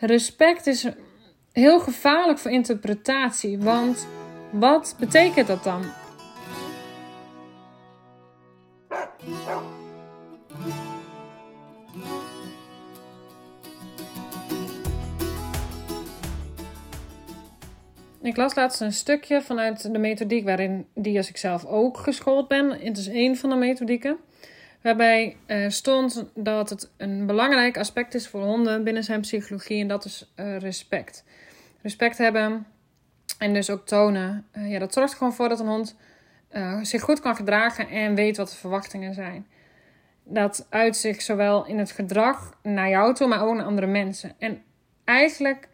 Respect is heel gevaarlijk voor interpretatie, want wat betekent dat dan? Ik las laatst een stukje vanuit de methodiek waarin die als ik zelf ook geschoold ben. Het is één van de methodieken. Waarbij uh, stond dat het een belangrijk aspect is voor honden binnen zijn psychologie en dat is uh, respect. Respect hebben en dus ook tonen. Uh, ja, dat zorgt gewoon voor dat een hond zich goed kan gedragen en weet wat de verwachtingen zijn. Dat uit zich zowel in het gedrag naar jou toe, maar ook naar andere mensen. En eigenlijk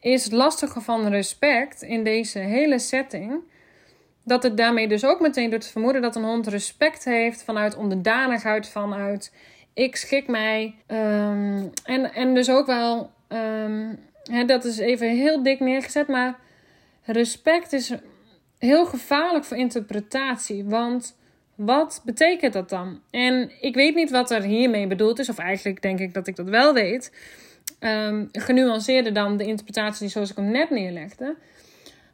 is het lastige van respect in deze hele setting dat het daarmee dus ook meteen doet vermoeden dat een hond respect heeft vanuit onderdanigheid, vanuit ik schik mij. Um, en, en dus ook wel, um, hè, dat is even heel dik neergezet, maar respect is heel gevaarlijk voor interpretatie. Want wat betekent dat dan? En ik weet niet wat er hiermee bedoeld is, of eigenlijk denk ik dat ik dat wel weet. Um, genuanceerder dan de interpretatie zoals ik hem net neerlegde.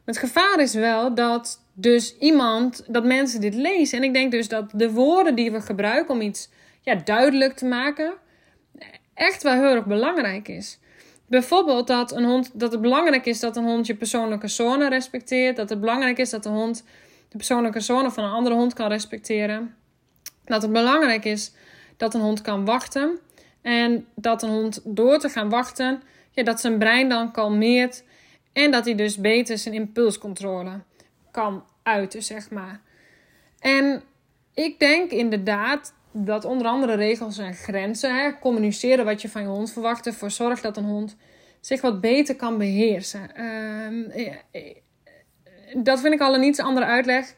Het gevaar is wel dat dus iemand, dat mensen dit lezen. En ik denk dus dat de woorden die we gebruiken om iets ja, duidelijk te maken, echt wel heel erg belangrijk is. Bijvoorbeeld dat, een hond, dat het belangrijk is dat een hond je persoonlijke zone respecteert. Dat het belangrijk is dat de hond de persoonlijke zone van een andere hond kan respecteren. Dat het belangrijk is dat een hond kan wachten. En dat een hond door te gaan wachten, ja, dat zijn brein dan kalmeert. En dat hij dus beter zijn impulscontrole kan uiten, zeg maar. En ik denk inderdaad dat onder andere regels en grenzen, communiceren wat je van je hond verwacht, ervoor zorgt dat een hond zich wat beter kan beheersen. Uh, dat vind ik al een iets andere uitleg.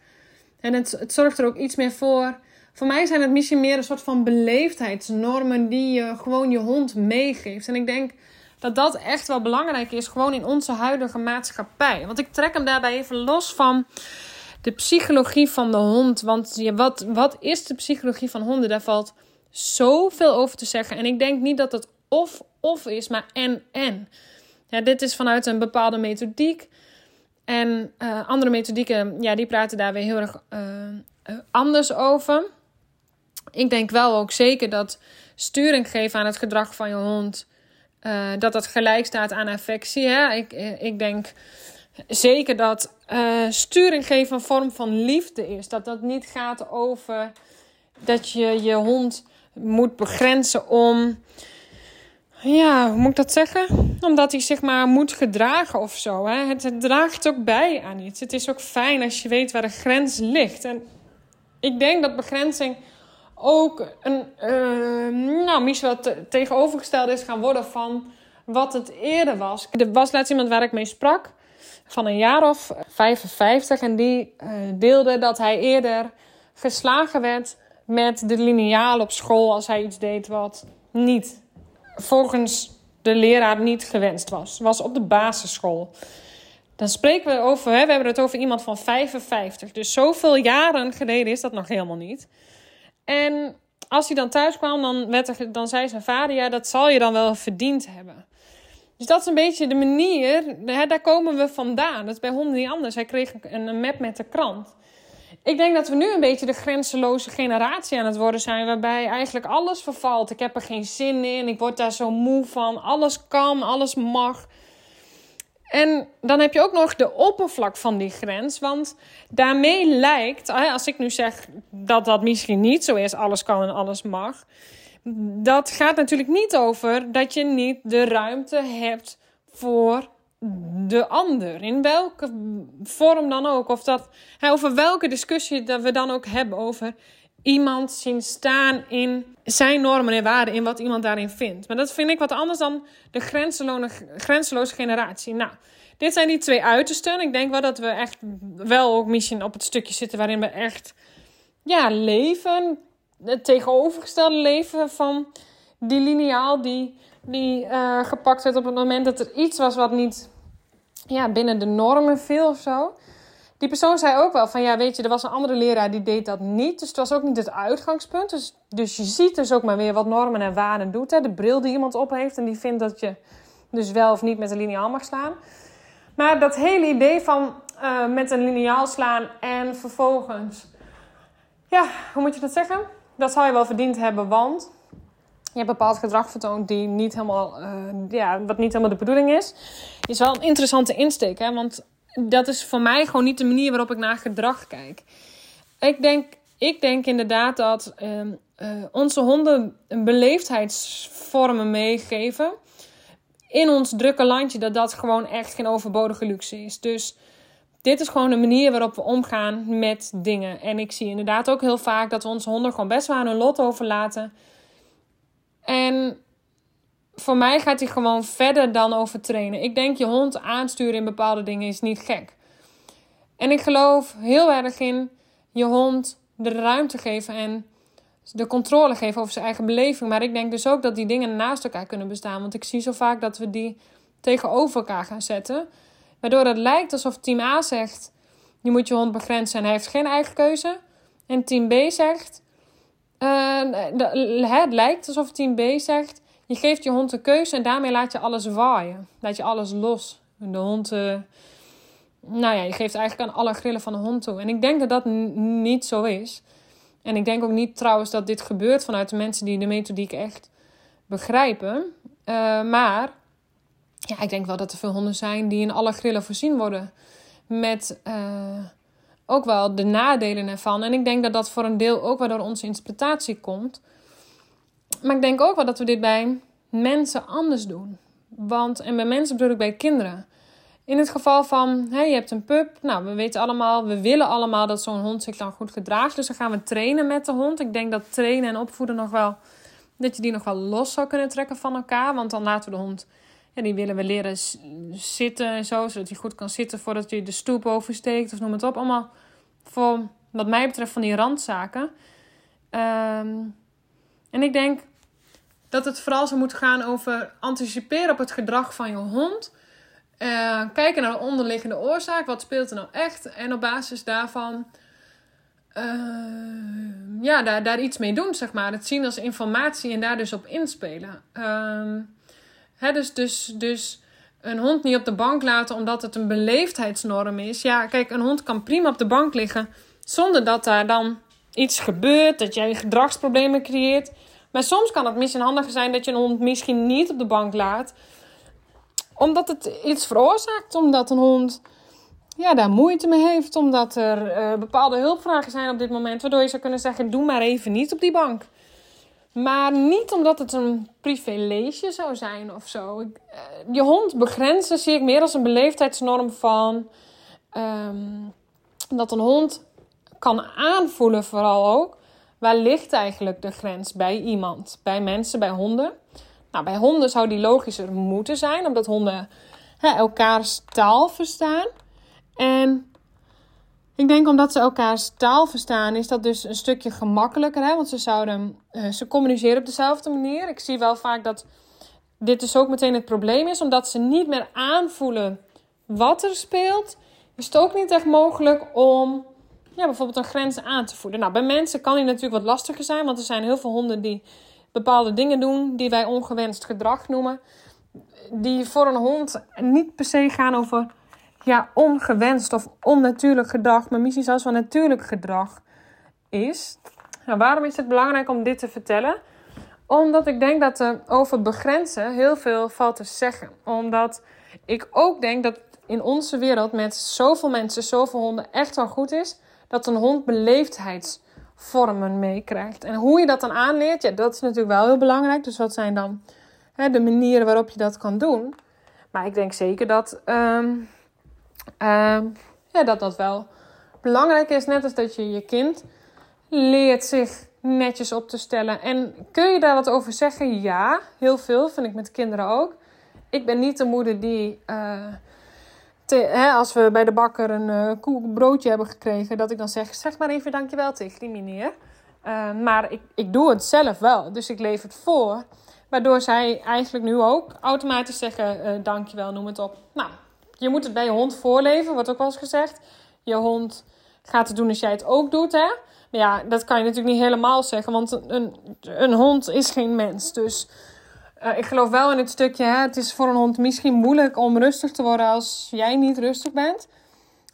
En het, het zorgt er ook iets meer voor. Voor mij zijn het misschien meer een soort van beleefdheidsnormen die je gewoon je hond meegeeft. En ik denk dat dat echt wel belangrijk is, gewoon in onze huidige maatschappij. Want ik trek hem daarbij even los van de psychologie van de hond. Want ja, wat, wat is de psychologie van honden? Daar valt zoveel over te zeggen. En ik denk niet dat het of-of is, maar en-en. Ja, dit is vanuit een bepaalde methodiek. En uh, andere methodieken, ja, die praten daar weer heel erg uh, anders over. Ik denk wel ook zeker dat sturing geven aan het gedrag van je hond uh, dat dat gelijk staat aan affectie. Hè? Ik, ik denk zeker dat uh, sturing geven een vorm van liefde is. Dat dat niet gaat over dat je je hond moet begrenzen om. Ja, hoe moet ik dat zeggen? Omdat hij zich maar moet gedragen of zo. Hè? Het draagt ook bij aan iets. Het is ook fijn als je weet waar de grens ligt. En ik denk dat begrenzing ook een, uh, nou, misschien wat tegenovergesteld is gaan worden van wat het eerder was. Er was laatst iemand waar ik mee sprak, van een jaar of 55, en die uh, deelde dat hij eerder geslagen werd met de liniaal op school als hij iets deed wat niet volgens de leraar niet gewenst was. Was op de basisschool. Dan spreken we over, hè, we hebben het over iemand van 55. Dus zoveel jaren geleden is dat nog helemaal niet. En als hij dan thuis kwam, dan, werd dan zei zijn vader: Ja, dat zal je dan wel verdiend hebben. Dus dat is een beetje de manier, hè, daar komen we vandaan. Dat is bij honden niet anders. Hij kreeg een, een map met de krant. Ik denk dat we nu een beetje de grenzeloze generatie aan het worden zijn, waarbij eigenlijk alles vervalt. Ik heb er geen zin in, ik word daar zo moe van. Alles kan, alles mag. En dan heb je ook nog de oppervlak van die grens. Want daarmee lijkt, als ik nu zeg dat dat misschien niet zo is, alles kan en alles mag. Dat gaat natuurlijk niet over dat je niet de ruimte hebt voor de ander. In welke vorm dan ook. Of dat, over welke discussie dat we dan ook hebben over iemand zien staan in zijn normen en waarden, in wat iemand daarin vindt. Maar dat vind ik wat anders dan de grenzeloze, generatie. Nou, dit zijn die twee uitersten. Ik denk wel dat we echt wel ook misschien op het stukje zitten waarin we echt ja, leven. Het tegenovergestelde leven van die lineaal die, die uh, gepakt werd op het moment dat er iets was wat niet ja, binnen de normen viel of zo die persoon zei ook wel van ja, weet je, er was een andere leraar die deed dat niet. Dus het was ook niet het uitgangspunt. Dus, dus je ziet dus ook maar weer wat normen en waarden doet. Hè? De bril die iemand op heeft en die vindt dat je dus wel of niet met een liniaal mag slaan. Maar dat hele idee van uh, met een liniaal slaan en vervolgens, ja, hoe moet je dat zeggen? Dat zou je wel verdiend hebben, want je hebt bepaald gedrag vertoond die niet helemaal, uh, ja, wat niet helemaal de bedoeling is. Is wel een interessante insteek, hè? want dat is voor mij gewoon niet de manier waarop ik naar gedrag kijk. Ik denk, ik denk inderdaad dat uh, onze honden een beleefdheidsvormen meegeven. In ons drukke landje, dat dat gewoon echt geen overbodige luxe is. Dus dit is gewoon de manier waarop we omgaan met dingen. En ik zie inderdaad ook heel vaak dat we onze honden gewoon best wel aan hun lot overlaten. En voor mij gaat hij gewoon verder dan over trainen. Ik denk je hond aansturen in bepaalde dingen is niet gek. En ik geloof heel erg in je hond de ruimte geven en de controle geven over zijn eigen beleving. Maar ik denk dus ook dat die dingen naast elkaar kunnen bestaan. Want ik zie zo vaak dat we die tegenover elkaar gaan zetten. Waardoor het lijkt alsof team A zegt: je moet je hond begrenzen en hij heeft geen eigen keuze. En team B zegt: uh, het lijkt alsof team B zegt: je geeft je hond een keuze en daarmee laat je alles waaien. Laat je alles los. De hond. Uh, nou ja, je geeft eigenlijk aan alle grillen van de hond toe. En ik denk dat dat niet zo is. En ik denk ook niet trouwens dat dit gebeurt vanuit de mensen die de methodiek echt begrijpen. Uh, maar ja, ik denk wel dat er veel honden zijn die in alle grillen voorzien worden. Met uh, ook wel de nadelen ervan. En ik denk dat dat voor een deel ook wel door onze interpretatie komt. Maar ik denk ook wel dat we dit bij mensen anders doen. Want, en bij mensen bedoel ik bij kinderen. In het geval van, hè, je hebt een pup. Nou, we weten allemaal, we willen allemaal dat zo'n hond zich dan goed gedraagt. Dus dan gaan we trainen met de hond. Ik denk dat trainen en opvoeden nog wel, dat je die nog wel los zou kunnen trekken van elkaar. Want dan laten we de hond, ja, die willen we leren zitten en zo. Zodat hij goed kan zitten voordat je de stoep oversteekt of noem het op. Allemaal voor, wat mij betreft, van die randzaken. Um, en ik denk dat het vooral zou moeten gaan over anticiperen op het gedrag van je hond. Uh, kijken naar de onderliggende oorzaak. Wat speelt er nou echt? En op basis daarvan uh, ja, daar, daar iets mee doen, zeg maar. Het zien als informatie en daar dus op inspelen. Uh, hè, dus, dus, dus een hond niet op de bank laten omdat het een beleefdheidsnorm is. Ja, kijk, een hond kan prima op de bank liggen zonder dat daar dan iets gebeurt, dat jij gedragsproblemen creëert. Maar soms kan het misschien handiger zijn dat je een hond misschien niet op de bank laat. Omdat het iets veroorzaakt. Omdat een hond ja, daar moeite mee heeft. Omdat er uh, bepaalde hulpvragen zijn op dit moment. Waardoor je zou kunnen zeggen, doe maar even niet op die bank. Maar niet omdat het een privilege zou zijn of zo. Ik, uh, je hond begrenzen zie ik meer als een beleefdheidsnorm van... Um, dat een hond kan aanvoelen vooral ook Waar ligt eigenlijk de grens bij iemand? Bij mensen, bij honden? Nou, bij honden zou die logischer moeten zijn, omdat honden hè, elkaars taal verstaan. En ik denk omdat ze elkaars taal verstaan, is dat dus een stukje gemakkelijker. Hè? Want ze zouden, uh, ze communiceren op dezelfde manier. Ik zie wel vaak dat dit dus ook meteen het probleem is, omdat ze niet meer aanvoelen wat er speelt. Is het ook niet echt mogelijk om bijvoorbeeld een grens aan te voelen. Nou, bij mensen kan die natuurlijk wat lastiger zijn, want er zijn heel veel honden die bepaalde dingen doen die wij ongewenst gedrag noemen. Die voor een hond niet per se gaan over ja, ongewenst of onnatuurlijk gedrag, maar misschien zelfs wel natuurlijk gedrag is. Nou, waarom is het belangrijk om dit te vertellen? Omdat ik denk dat er over begrenzen heel veel valt te zeggen. Omdat ik ook denk dat in onze wereld met zoveel mensen, zoveel honden echt wel goed is dat een hond beleefdheidsvormen meekrijgt. En hoe je dat dan aanleert, ja, dat is natuurlijk wel heel belangrijk. Dus wat zijn dan hè, de manieren waarop je dat kan doen? Maar ik denk zeker dat, um, ja, dat dat wel belangrijk is. Net als dat je je kind leert zich netjes op te stellen. En kun je daar wat over zeggen? Ja, heel veel vind ik met kinderen ook. Ik ben niet de moeder die uh, hè, als we bij de bakker een uh, koe broodje hebben gekregen, dat ik dan zeg: zeg maar even dankjewel tegen die meneer. Uh, maar ik, ik doe het zelf wel, dus ik leef het voor. Waardoor zij eigenlijk nu ook automatisch zeggen: uh, dankjewel, noem het op. Nou, je moet het bij je hond voorleven, wordt ook eens gezegd. Je hond gaat het doen als jij het ook doet, hè? Maar ja, dat kan je natuurlijk niet helemaal zeggen, want een, een hond is geen mens. Dus Uh, ik geloof wel in het stukje, hè, het is voor een hond misschien moeilijk om rustig te worden als jij niet rustig bent.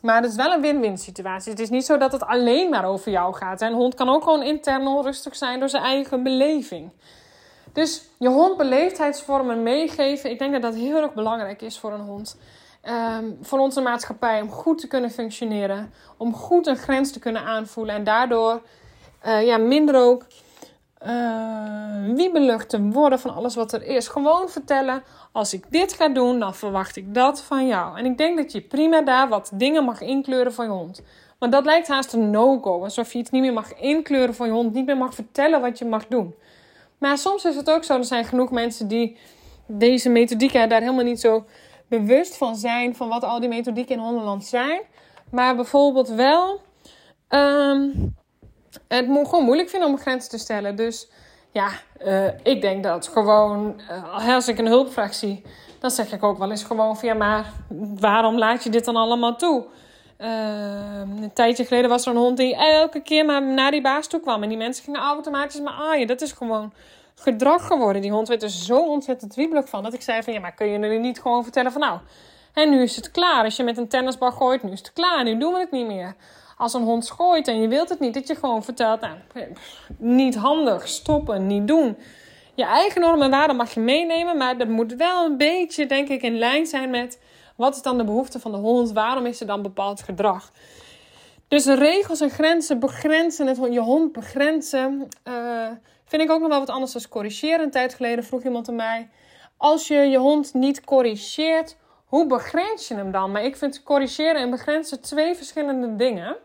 Maar het is wel een win-win situatie. Het is niet zo dat het alleen maar over jou gaat. Een hond kan ook gewoon intern onrustig zijn door zijn eigen beleving. Dus je hond beleefdheidsvormen meegeven, ik denk dat dat heel erg belangrijk is voor een hond. Um, voor onze maatschappij om goed te kunnen functioneren, om goed een grens te kunnen aanvoelen en daardoor uh, ja, minder ook uh, wiebelig te worden van alles wat er is. Gewoon vertellen, als ik dit ga doen, dan verwacht ik dat van jou. En ik denk dat je prima daar wat dingen mag inkleuren van je hond. Want dat lijkt haast een no-go, alsof je iets niet meer mag inkleuren van je hond, niet meer mag vertellen wat je mag doen. Maar soms is het ook zo, er zijn genoeg mensen die deze methodieken daar helemaal niet zo bewust van zijn van wat al die methodieken in Hondenland zijn. Maar bijvoorbeeld wel um, het moet gewoon moeilijk vinden om grenzen te stellen. Dus ja, uh, ik denk dat gewoon, uh, als ik een hulpvraag zie, dan zeg ik ook wel eens gewoon van ja, maar waarom laat je dit dan allemaal toe? Uh, een tijdje geleden was er een hond die elke keer maar naar die baas toe kwam. En die mensen gingen automatisch maar aaien. Dat is gewoon gedrag geworden. Die hond werd er zo ontzettend wiebelig van. Dat ik zei van ja, maar kun je er niet gewoon vertellen van nou. En nu is het klaar. Als je met een tennisbal gooit, nu is het klaar. Nu doen we het niet meer. Als een hond schooit en je wilt het niet, dat je gewoon vertelt, nou, niet handig, stoppen, niet doen. Je eigen normen en waarden mag je meenemen, maar dat moet wel een beetje, denk ik, in lijn zijn met wat is dan de behoefte van de hond? Waarom is er dan bepaald gedrag? Dus regels en grenzen begrenzen, het, je hond begrenzen, uh, vind ik ook nog wel wat anders dan corrigeren. Een tijd geleden vroeg iemand aan mij, als je je hond niet corrigeert, hoe begrens je hem dan? Maar ik vind corrigeren en begrenzen twee verschillende dingen.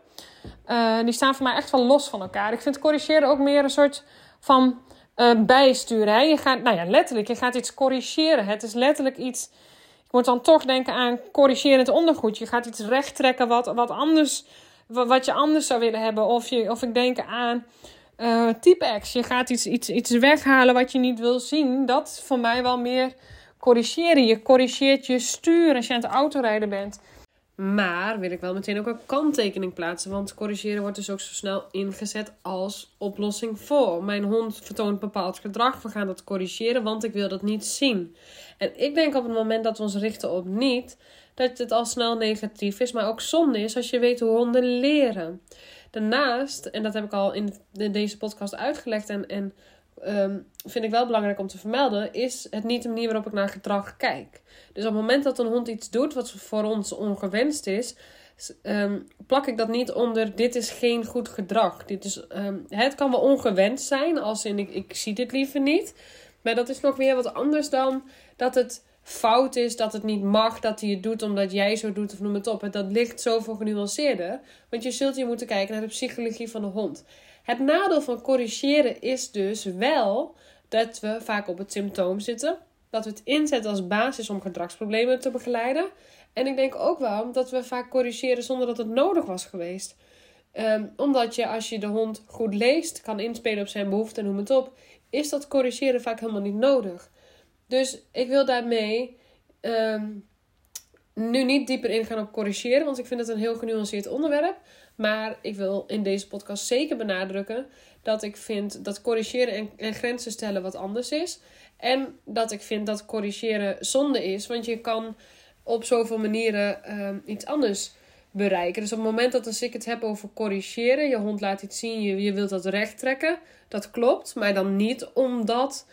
Uh, die staan voor mij echt wel los van elkaar. Ik vind corrigeren ook meer een soort van uh, bijsturen. Je gaat, nou ja, letterlijk, je gaat iets corrigeren. Het is letterlijk iets. Je moet dan toch denken aan corrigerend ondergoed. Je gaat iets recht trekken wat, wat, anders, wat je anders zou willen hebben. Of, je, of ik denk aan uh, type X. Je gaat iets, iets, iets weghalen wat je niet wil zien. Dat voor mij wel meer corrigeren. Je corrigeert je stuur als je aan het autorijden bent. Maar wil ik wel meteen ook een kanttekening plaatsen. Want corrigeren wordt dus ook zo snel ingezet als oplossing voor. Mijn hond vertoont bepaald gedrag. We gaan dat corrigeren, want ik wil dat niet zien. En ik denk op het moment dat we ons richten op niet, dat het al snel negatief is. Maar ook zonde is als je weet hoe honden leren. Daarnaast, en dat heb ik al in deze podcast uitgelegd en, en um, vind ik wel belangrijk om te vermelden, is het niet de manier waarop ik naar gedrag kijk. Dus op het moment dat een hond iets doet wat voor ons ongewenst is, um, plak ik dat niet onder dit is geen goed gedrag. Dit is, um, het kan wel ongewenst zijn, als in ik, ik zie dit liever niet. Maar dat is nog weer wat anders dan dat het fout is, dat het niet mag, dat hij het doet omdat jij zo doet of noem het op. Dat ligt zoveel genuanceerder. Want je zult hier moeten kijken naar de psychologie van de hond. Het nadeel van corrigeren is dus wel dat we vaak op het symptoom zitten. Dat we het inzetten als basis om gedragsproblemen te begeleiden. En ik denk ook wel dat we vaak corrigeren zonder dat het nodig was geweest. Um, omdat je als je de hond goed leest, kan inspelen op zijn behoeften en noem het op, is dat corrigeren vaak helemaal niet nodig. Dus ik wil daarmee um, nu niet dieper ingaan op corrigeren, want ik vind het een heel genuanceerd onderwerp. Maar ik wil in deze podcast zeker benadrukken dat ik vind dat corrigeren en, grenzen stellen wat anders is. En dat ik vind dat corrigeren zonde is, want je kan op zoveel manieren um, iets anders bereiken. Dus op het moment dat als ik het heb over corrigeren, je hond laat iets zien, je, je wilt dat recht trekken, dat klopt. Maar dan niet omdat,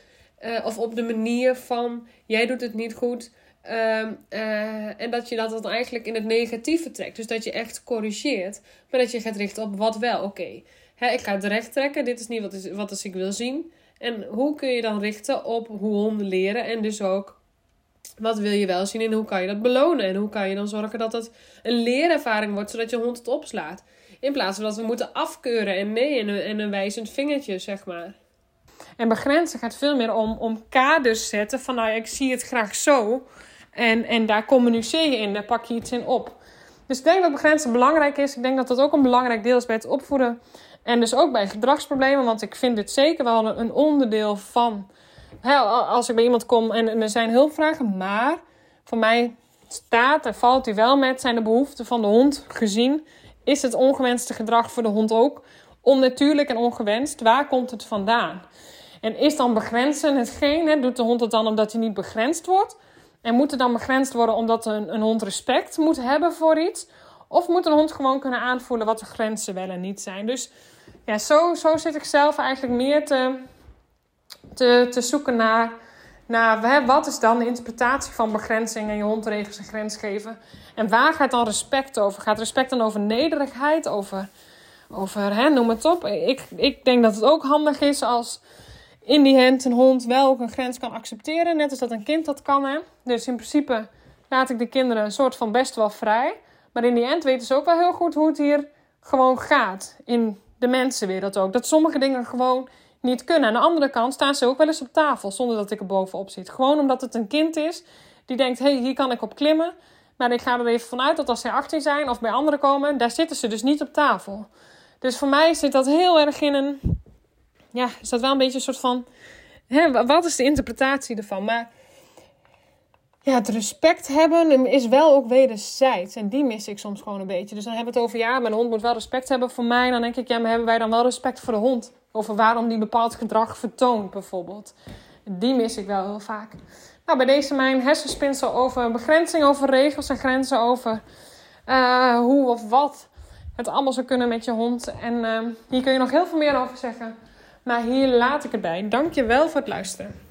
uh, of op de manier van, jij doet het niet goed, Um, uh, en dat je dat dan eigenlijk in het negatieve trekt. Dus dat je echt corrigeert. Maar dat je gaat richten op wat wel. Oké, ik ga het recht trekken. Dit is niet wat, is, wat is ik wil zien. En hoe kun je dan richten op hoe honden leren. En dus ook wat wil je wel zien en hoe kan je dat belonen. En hoe kan je dan zorgen dat het een leerervaring wordt. Zodat je hond het opslaat. In plaats van dat we moeten afkeuren en nee en een, en een wijzend vingertje, zeg maar. En begrenzen gaat veel meer om, om kaders zetten. Van nou, ik zie het graag zo. En, en daar communiceer je in, daar pak je iets in op. Dus ik denk dat begrenzen belangrijk is. Ik denk dat dat ook een belangrijk deel is bij het opvoeden. En dus ook bij gedragsproblemen, want ik vind dit zeker wel een onderdeel van. Hè, als ik bij iemand kom en er zijn hulpvragen, maar voor mij staat en valt hij wel met zijn de behoeften van de hond gezien. Is het ongewenste gedrag voor de hond ook onnatuurlijk en ongewenst? Waar komt het vandaan? En is dan begrenzen hetgeen? Doet de hond het dan omdat hij niet begrensd wordt? En moet er dan begrensd worden omdat een, een hond respect moet hebben voor iets? Of moet een hond gewoon kunnen aanvoelen wat de grenzen wel en niet zijn? Dus ja, zo, zo zit ik zelf eigenlijk meer te, te, te zoeken naar, naar wat is dan de interpretatie van begrenzing en je hond regels en grens geven. En waar gaat dan respect over? Gaat respect dan over nederigheid? Over, over hè, noem het op. Ik, ik denk dat het ook handig is als in die hand een hond wel ook een grens kan accepteren. Net als dat een kind dat kan. Hè? Dus in principe laat ik de kinderen een soort van best wel vrij. Maar in die end weten ze ook wel heel goed hoe het hier gewoon gaat. In de mensenwereld ook. Dat sommige dingen gewoon niet kunnen. Aan de andere kant staan ze ook wel eens op tafel zonder dat ik er bovenop zit. Gewoon omdat het een kind is die denkt: hé, hey, hier kan ik op klimmen. Maar ik ga er even vanuit dat als zij 18 zijn of bij anderen komen, daar zitten ze dus niet op tafel. Dus voor mij zit dat heel erg in een. Ja, is dat wel een beetje een soort van. Hè, wat is de interpretatie ervan? Maar ja, het respect hebben is wel ook wederzijds. En die mis ik soms gewoon een beetje. Dus dan hebben we het over, ja, mijn hond moet wel respect hebben voor mij. Dan denk ik, ja, maar hebben wij dan wel respect voor de hond? Over waarom die bepaald gedrag vertoont, bijvoorbeeld. Die mis ik wel heel vaak. Nou, bij deze mijn hersenspinsel over begrenzing, over regels en grenzen, over uh, hoe of wat het allemaal zou kunnen met je hond. En uh, hier kun je nog heel veel meer over zeggen. Maar hier laat ik het bij. Dank je wel voor het luisteren.